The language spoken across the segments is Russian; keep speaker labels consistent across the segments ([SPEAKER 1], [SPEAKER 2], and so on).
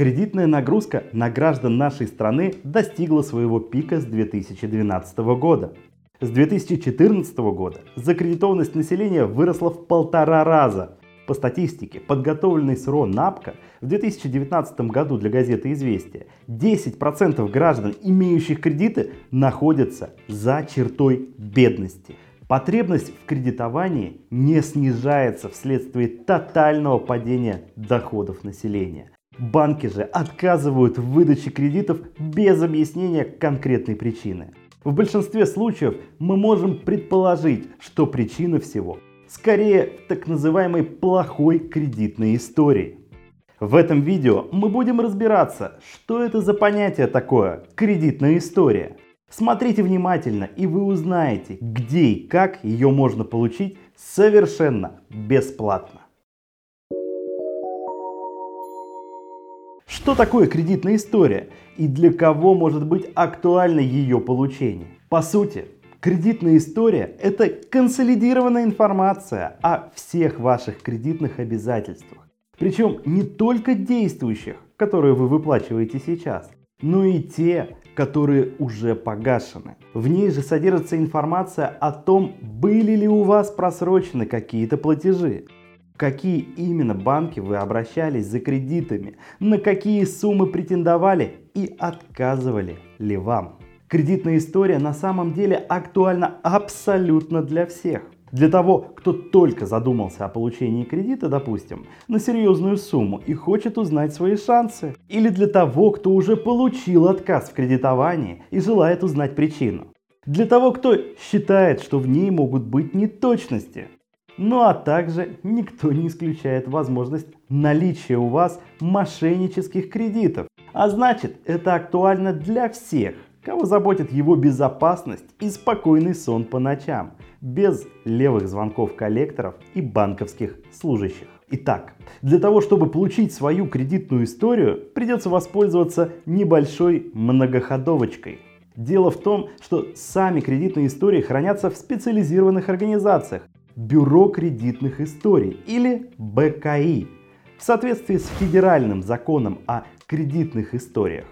[SPEAKER 1] Кредитная нагрузка на граждан нашей страны достигла своего пика с 2012 года. С 2014 года закредитованность населения выросла в полтора раза. По статистике, подготовленной с РО НАПКО, в 2019 году для газеты «Известия» 10% граждан, имеющих кредиты, находятся за чертой бедности. Потребность в кредитовании не снижается вследствие тотального падения доходов населения. Банки же отказывают в выдаче кредитов без объяснения конкретной причины. В большинстве случаев мы можем предположить, что причина всего скорее так называемой плохой кредитной истории. В этом видео мы будем разбираться, что это за понятие такое кредитная история – Смотрите внимательно, и вы узнаете, где и как ее можно получить совершенно бесплатно. Что такое кредитная история и для кого может быть актуально ее получение? По сути, кредитная история – это консолидированная информация о всех ваших кредитных обязательствах. Причем не только действующих, которые вы выплачиваете сейчас, но и те, которые уже погашены. В ней же содержится информация о том, были ли у вас просрочены какие-то платежи, какие именно банки вы обращались за кредитами, на какие суммы претендовали и отказывали ли вам. Кредитная история на самом деле актуальна абсолютно для всех. Для того, кто только задумался о получении кредита, допустим, на серьезную сумму и хочет узнать свои шансы. Или для того, кто уже получил отказ в кредитовании и желает узнать причину. Для того, кто считает, что в ней могут быть неточности. Ну а также никто не исключает возможность наличия у вас мошеннических кредитов. А значит, это актуально для всех, кого заботит его безопасность и спокойный сон по ночам – без левых звонков коллекторов и банковских служащих. Итак, для того, чтобы получить свою кредитную историю, придется воспользоваться небольшой многоходовочкой. Дело в том, что сами кредитные истории хранятся в специализированных организациях Бюро кредитных историй или БКИ в соответствии с федеральным законом о кредитных историях.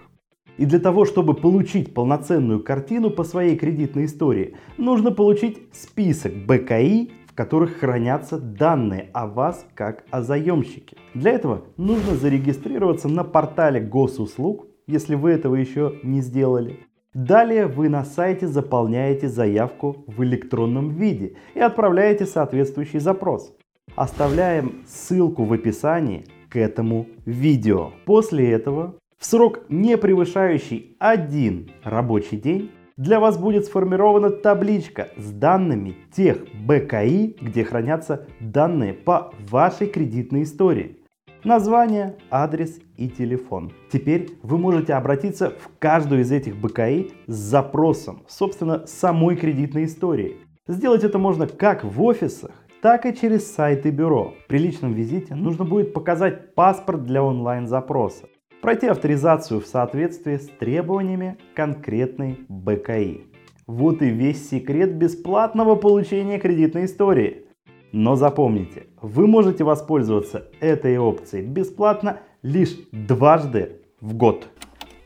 [SPEAKER 1] И для того, чтобы получить полноценную картину по своей кредитной истории, нужно получить список БКИ, в которых хранятся данные о вас как о заемщике. Для этого нужно зарегистрироваться на портале госуслуг, если вы этого еще не сделали. Далее вы на сайте заполняете заявку в электронном виде и отправляете соответствующий запрос. Оставляем ссылку в описании к этому видео. После этого в срок, не превышающий один рабочий день, для вас будет сформирована табличка с данными тех БКИ, где хранятся данные по вашей кредитной истории. Название, адрес и телефон. Теперь вы можете обратиться в каждую из этих БКИ с запросом, собственно, самой кредитной истории. Сделать это можно как в офисах, так и через сайты бюро. При личном визите нужно будет показать паспорт для онлайн-запроса пройти авторизацию в соответствии с требованиями конкретной БКИ. Вот и весь секрет бесплатного получения кредитной истории. Но запомните, вы можете воспользоваться этой опцией бесплатно лишь дважды в год.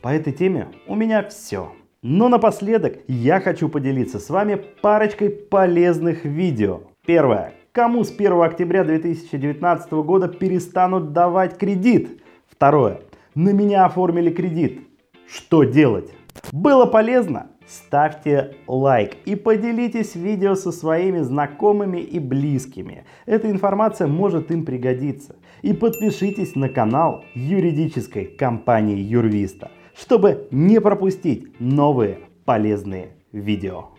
[SPEAKER 1] По этой теме у меня все. Но напоследок я хочу поделиться с вами парочкой полезных видео. Первое. Кому с 1 октября 2019 года перестанут давать кредит? Второе. На меня оформили кредит. Что делать? Было полезно? Ставьте лайк и поделитесь видео со своими знакомыми и близкими. Эта информация может им пригодиться. И подпишитесь на канал юридической компании Юрвиста, чтобы не пропустить новые полезные видео.